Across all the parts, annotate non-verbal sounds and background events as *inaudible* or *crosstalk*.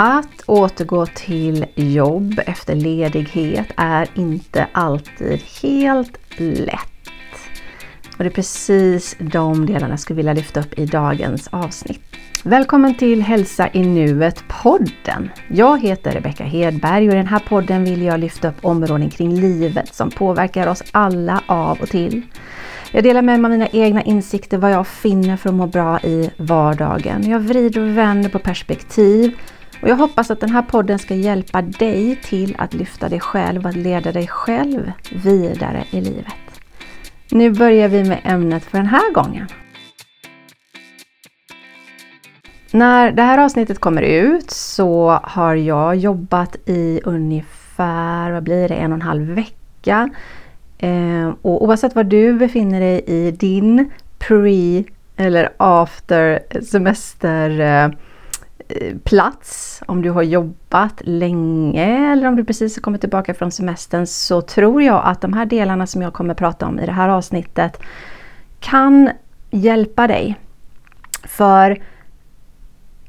Att återgå till jobb efter ledighet är inte alltid helt lätt. Och det är precis de delarna jag skulle vilja lyfta upp i dagens avsnitt. Välkommen till Hälsa i nuet podden. Jag heter Rebecka Hedberg och i den här podden vill jag lyfta upp områden kring livet som påverkar oss alla av och till. Jag delar med mig av mina egna insikter, vad jag finner för att må bra i vardagen. Jag vrider och vänder på perspektiv och jag hoppas att den här podden ska hjälpa dig till att lyfta dig själv och att leda dig själv vidare i livet. Nu börjar vi med ämnet för den här gången. När det här avsnittet kommer ut så har jag jobbat i ungefär, vad blir det, en och en halv vecka. Ehm, och oavsett var du befinner dig i din pre eller after semester eh, Eh, plats, om du har jobbat länge eller om du precis har kommit tillbaka från semestern så tror jag att de här delarna som jag kommer prata om i det här avsnittet kan hjälpa dig. För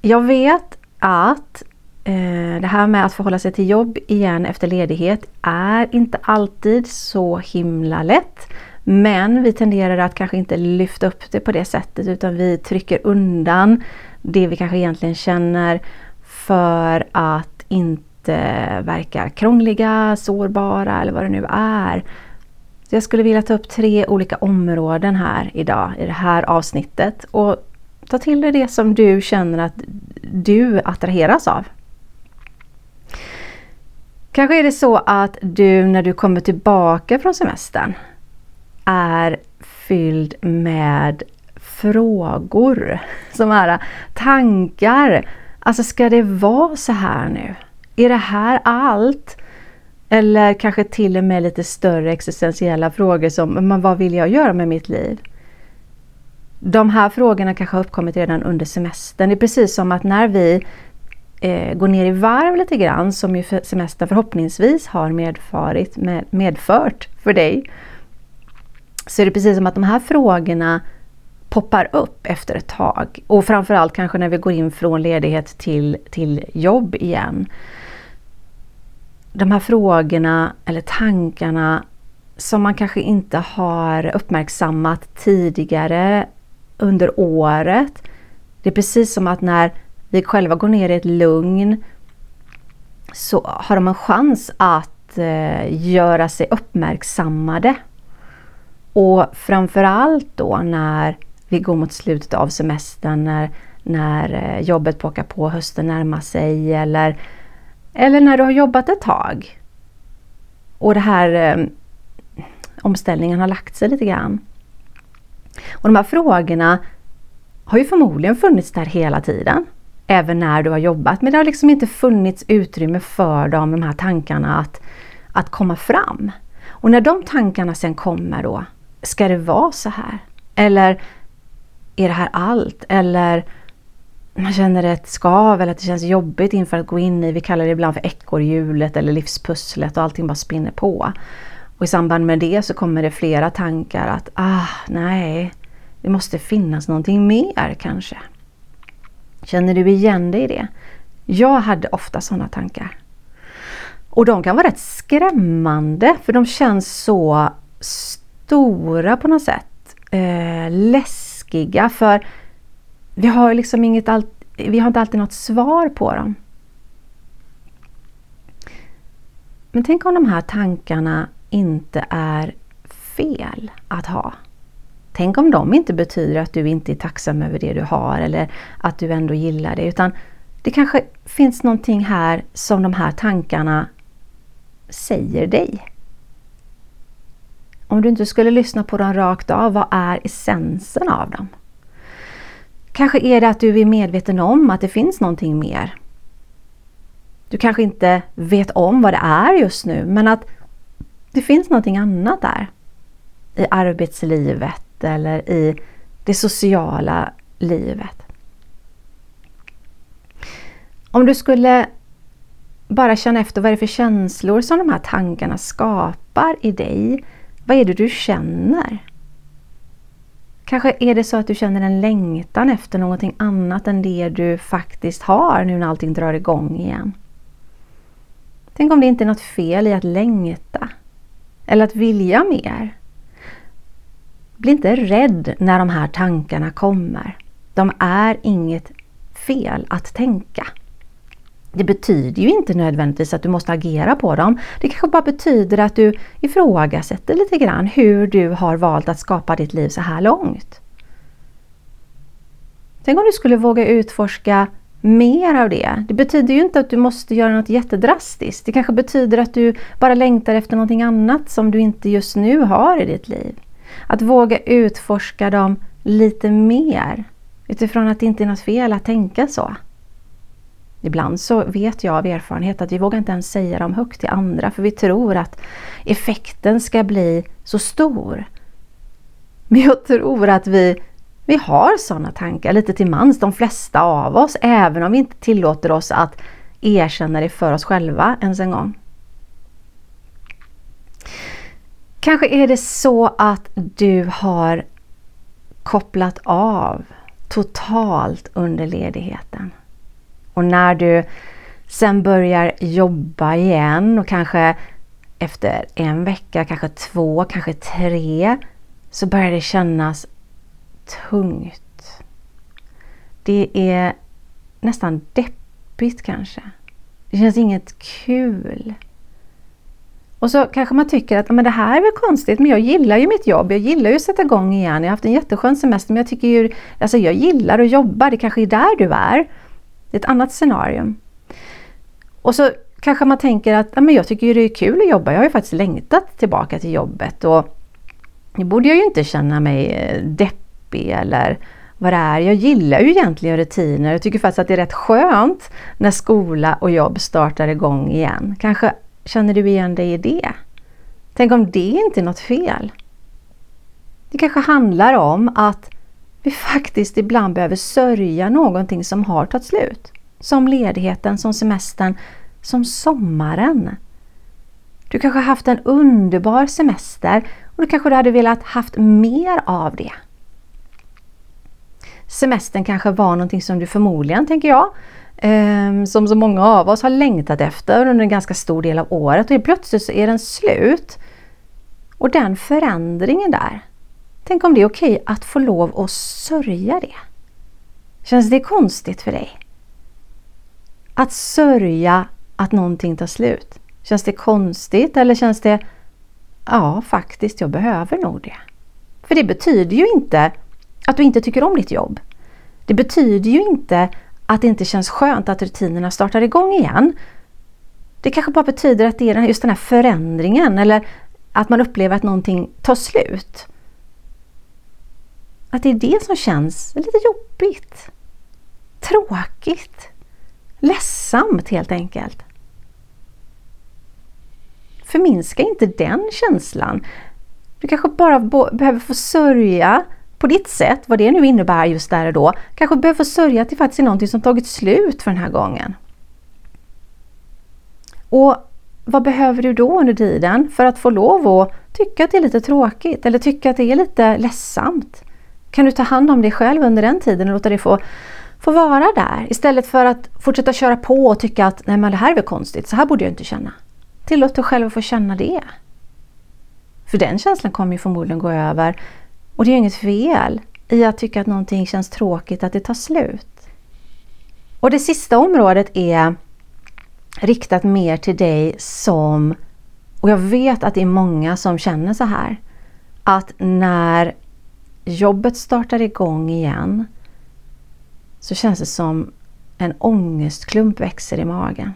jag vet att eh, det här med att förhålla sig till jobb igen efter ledighet är inte alltid så himla lätt. Men vi tenderar att kanske inte lyfta upp det på det sättet utan vi trycker undan det vi kanske egentligen känner för att inte verka krångliga, sårbara eller vad det nu är. Så jag skulle vilja ta upp tre olika områden här idag i det här avsnittet och ta till dig det som du känner att du attraheras av. Kanske är det så att du när du kommer tillbaka från semestern är fylld med frågor, som är tankar. Alltså ska det vara så här nu? Är det här allt? Eller kanske till och med lite större existentiella frågor som men vad vill jag göra med mitt liv? De här frågorna kanske har uppkommit redan under semestern. Det är precis som att när vi eh, går ner i varv lite grann, som ju semestern förhoppningsvis har medfarit, med, medfört för dig, så är det precis som att de här frågorna poppar upp efter ett tag. Och framförallt kanske när vi går in från ledighet till, till jobb igen. De här frågorna eller tankarna som man kanske inte har uppmärksammat tidigare under året. Det är precis som att när vi själva går ner i ett lugn så har de en chans att eh, göra sig uppmärksammade. Och framförallt då när vi går mot slutet av semestern när, när eh, jobbet pockar på, hösten närmar sig eller, eller när du har jobbat ett tag. Och det här eh, omställningen har lagt sig lite grann. Och de här frågorna har ju förmodligen funnits där hela tiden. Även när du har jobbat. Men det har liksom inte funnits utrymme för dem, de här tankarna att, att komma fram. Och när de tankarna sen kommer då, ska det vara så här? Eller är det här allt? Eller man känner ett skav eller att det känns jobbigt inför att gå in i, vi kallar det ibland för ekorrhjulet eller livspusslet och allting bara spinner på. Och i samband med det så kommer det flera tankar att, ah, nej, det måste finnas någonting mer kanske. Känner du igen dig i det? Jag hade ofta sådana tankar. Och de kan vara rätt skrämmande för de känns så stora på något sätt. Eh, läskiga för vi har liksom inget vi har inte alltid något svar på dem. Men tänk om de här tankarna inte är fel att ha. Tänk om de inte betyder att du inte är tacksam över det du har eller att du ändå gillar det utan det kanske finns någonting här som de här tankarna säger dig. Om du inte skulle lyssna på dem rakt av, vad är essensen av dem? Kanske är det att du är medveten om att det finns någonting mer. Du kanske inte vet om vad det är just nu men att det finns någonting annat där. I arbetslivet eller i det sociala livet. Om du skulle bara känna efter vad det är för känslor som de här tankarna skapar i dig. Vad är det du känner? Kanske är det så att du känner en längtan efter någonting annat än det du faktiskt har nu när allting drar igång igen. Tänk om det inte är något fel i att längta eller att vilja mer. Bli inte rädd när de här tankarna kommer. De är inget fel att tänka. Det betyder ju inte nödvändigtvis att du måste agera på dem. Det kanske bara betyder att du ifrågasätter lite grann hur du har valt att skapa ditt liv så här långt. Tänk om du skulle våga utforska mer av det. Det betyder ju inte att du måste göra något jättedrastiskt. Det kanske betyder att du bara längtar efter någonting annat som du inte just nu har i ditt liv. Att våga utforska dem lite mer utifrån att det inte är något fel att tänka så. Ibland så vet jag av erfarenhet att vi vågar inte ens säga dem högt till andra för vi tror att effekten ska bli så stor. Men jag tror att vi, vi har sådana tankar lite till mans, de flesta av oss, även om vi inte tillåter oss att erkänna det för oss själva ens en gång. Kanske är det så att du har kopplat av totalt under ledigheten. Och när du sen börjar jobba igen och kanske efter en vecka, kanske två, kanske tre så börjar det kännas tungt. Det är nästan deppigt kanske. Det känns inget kul. Och så kanske man tycker att men det här är väl konstigt, men jag gillar ju mitt jobb. Jag gillar ju att sätta igång igen. Jag har haft en jätteskön semester, men jag tycker ju, alltså jag gillar att jobba. Det kanske är där du är. Det är ett annat scenario. Och så kanske man tänker att ja, men jag tycker ju det är kul att jobba. Jag har ju faktiskt längtat tillbaka till jobbet och nu borde jag ju inte känna mig eh, deppig eller vad det är. Jag gillar ju egentligen rutiner. Jag tycker faktiskt att det är rätt skönt när skola och jobb startar igång igen. Kanske känner du igen dig i det? Tänk om det inte är något fel? Det kanske handlar om att vi faktiskt ibland behöver sörja någonting som har tagit slut. Som ledigheten, som semestern, som sommaren. Du kanske har haft en underbar semester och du kanske hade velat haft mer av det. Semestern kanske var någonting som du förmodligen, tänker jag, ehm, som så många av oss har längtat efter under en ganska stor del av året och plötsligt så är den slut. Och den förändringen där, Tänk om det är okej att få lov att sörja det. Känns det konstigt för dig? Att sörja att någonting tar slut. Känns det konstigt eller känns det Ja, faktiskt, jag behöver nog det. För det betyder ju inte att du inte tycker om ditt jobb. Det betyder ju inte att det inte känns skönt att rutinerna startar igång igen. Det kanske bara betyder att det är just den här förändringen eller att man upplever att någonting tar slut. Att det är det som känns lite jobbigt. Tråkigt. Ledsamt helt enkelt. Förminska inte den känslan. Du kanske bara behöver få sörja på ditt sätt, vad det nu innebär just där och då. Kanske behöver få sörja att det faktiskt är någonting som tagit slut för den här gången. Och vad behöver du då under tiden för att få lov att tycka att det är lite tråkigt eller tycka att det är lite ledsamt? Kan du ta hand om dig själv under den tiden och låta dig få, få vara där istället för att fortsätta köra på och tycka att nej men det här är väl konstigt, så här borde jag inte känna. Tillåt dig själv att få känna det. För den känslan kommer ju förmodligen gå över och det är inget fel i att tycka att någonting känns tråkigt, att det tar slut. Och det sista området är riktat mer till dig som, och jag vet att det är många som känner så här, att när jobbet startar igång igen så känns det som en ångestklump växer i magen.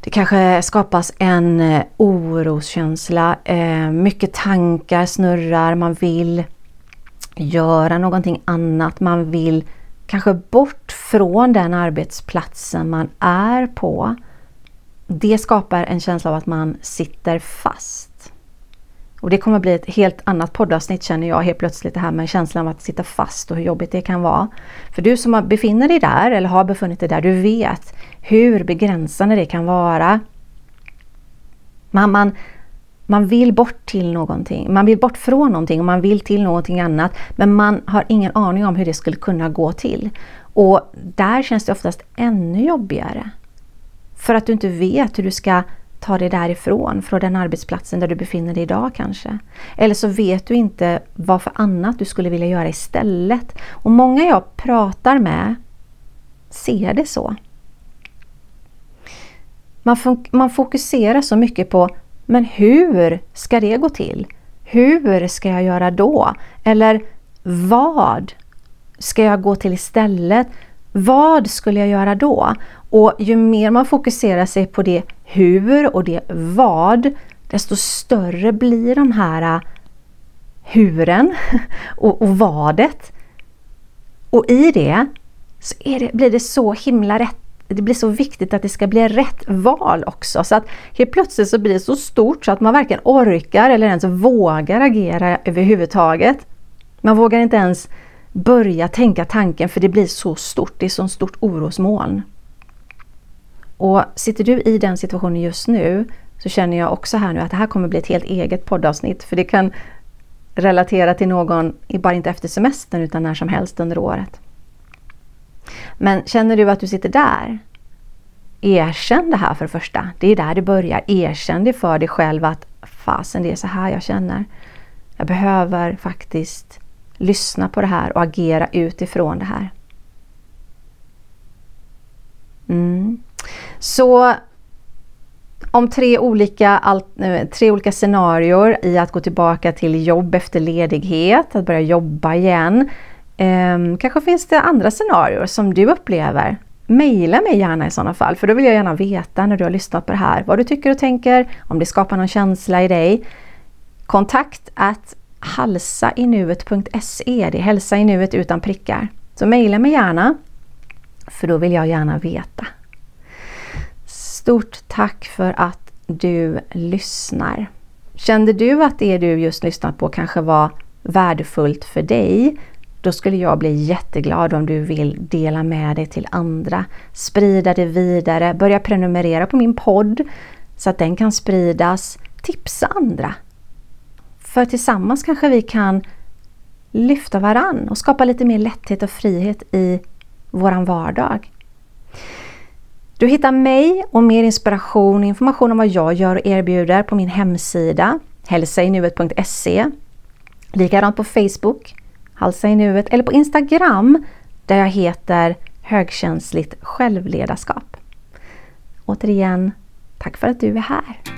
Det kanske skapas en eh, oroskänsla, eh, mycket tankar snurrar, man vill göra någonting annat, man vill kanske bort från den arbetsplatsen man är på. Det skapar en känsla av att man sitter fast. Och det kommer bli ett helt annat poddavsnitt känner jag helt plötsligt det här med känslan av att sitta fast och hur jobbigt det kan vara. För du som befinner dig där eller har befunnit dig där, du vet hur begränsande det kan vara. Man, man, man vill bort till någonting, man vill bort från någonting och man vill till någonting annat men man har ingen aning om hur det skulle kunna gå till. Och där känns det oftast ännu jobbigare. För att du inte vet hur du ska ta dig därifrån, från den arbetsplatsen där du befinner dig idag kanske. Eller så vet du inte vad för annat du skulle vilja göra istället. Och många jag pratar med ser det så. Man, man fokuserar så mycket på men hur ska det gå till? Hur ska jag göra då? Eller vad ska jag gå till istället? Vad skulle jag göra då? Och ju mer man fokuserar sig på det hur och det vad, desto större blir de här äh, huren *laughs* och, och vadet. Och i det så det, blir det så himla rätt det blir så viktigt att det ska bli rätt val också. Så att helt plötsligt så blir det så stort så att man varken orkar eller ens vågar agera överhuvudtaget. Man vågar inte ens börja tänka tanken för det blir så stort, det är så stort orosmoln. Och sitter du i den situationen just nu så känner jag också här nu att det här kommer bli ett helt eget poddavsnitt för det kan relatera till någon, bara inte efter semestern utan när som helst under året. Men känner du att du sitter där? Erkänn det här för det första. Det är där det börjar. Erkänn det för dig själv att fasen det är så här jag känner. Jag behöver faktiskt lyssna på det här och agera utifrån det här. Mm. Så om tre olika, eh, tre olika scenarier i att gå tillbaka till jobb efter ledighet, att börja jobba igen. Um, kanske finns det andra scenarier som du upplever. Maila mig gärna i sådana fall, för då vill jag gärna veta när du har lyssnat på det här, vad du tycker och tänker, om det skapar någon känsla i dig. Kontakt att halsainuet.se, det är hälsa i nuet utan prickar. Så mejla mig gärna, för då vill jag gärna veta. Stort tack för att du lyssnar. Kände du att det du just lyssnat på kanske var värdefullt för dig då skulle jag bli jätteglad om du vill dela med dig till andra, sprida det vidare, börja prenumerera på min podd så att den kan spridas, tipsa andra. För tillsammans kanske vi kan lyfta varann och skapa lite mer lätthet och frihet i våran vardag. Du hittar mig och mer inspiration och information om vad jag gör och erbjuder på min hemsida hälsainuet.se Likadant på Facebook Halsa i nuet eller på Instagram där jag heter Högkänsligt självledarskap. Återigen, tack för att du är här.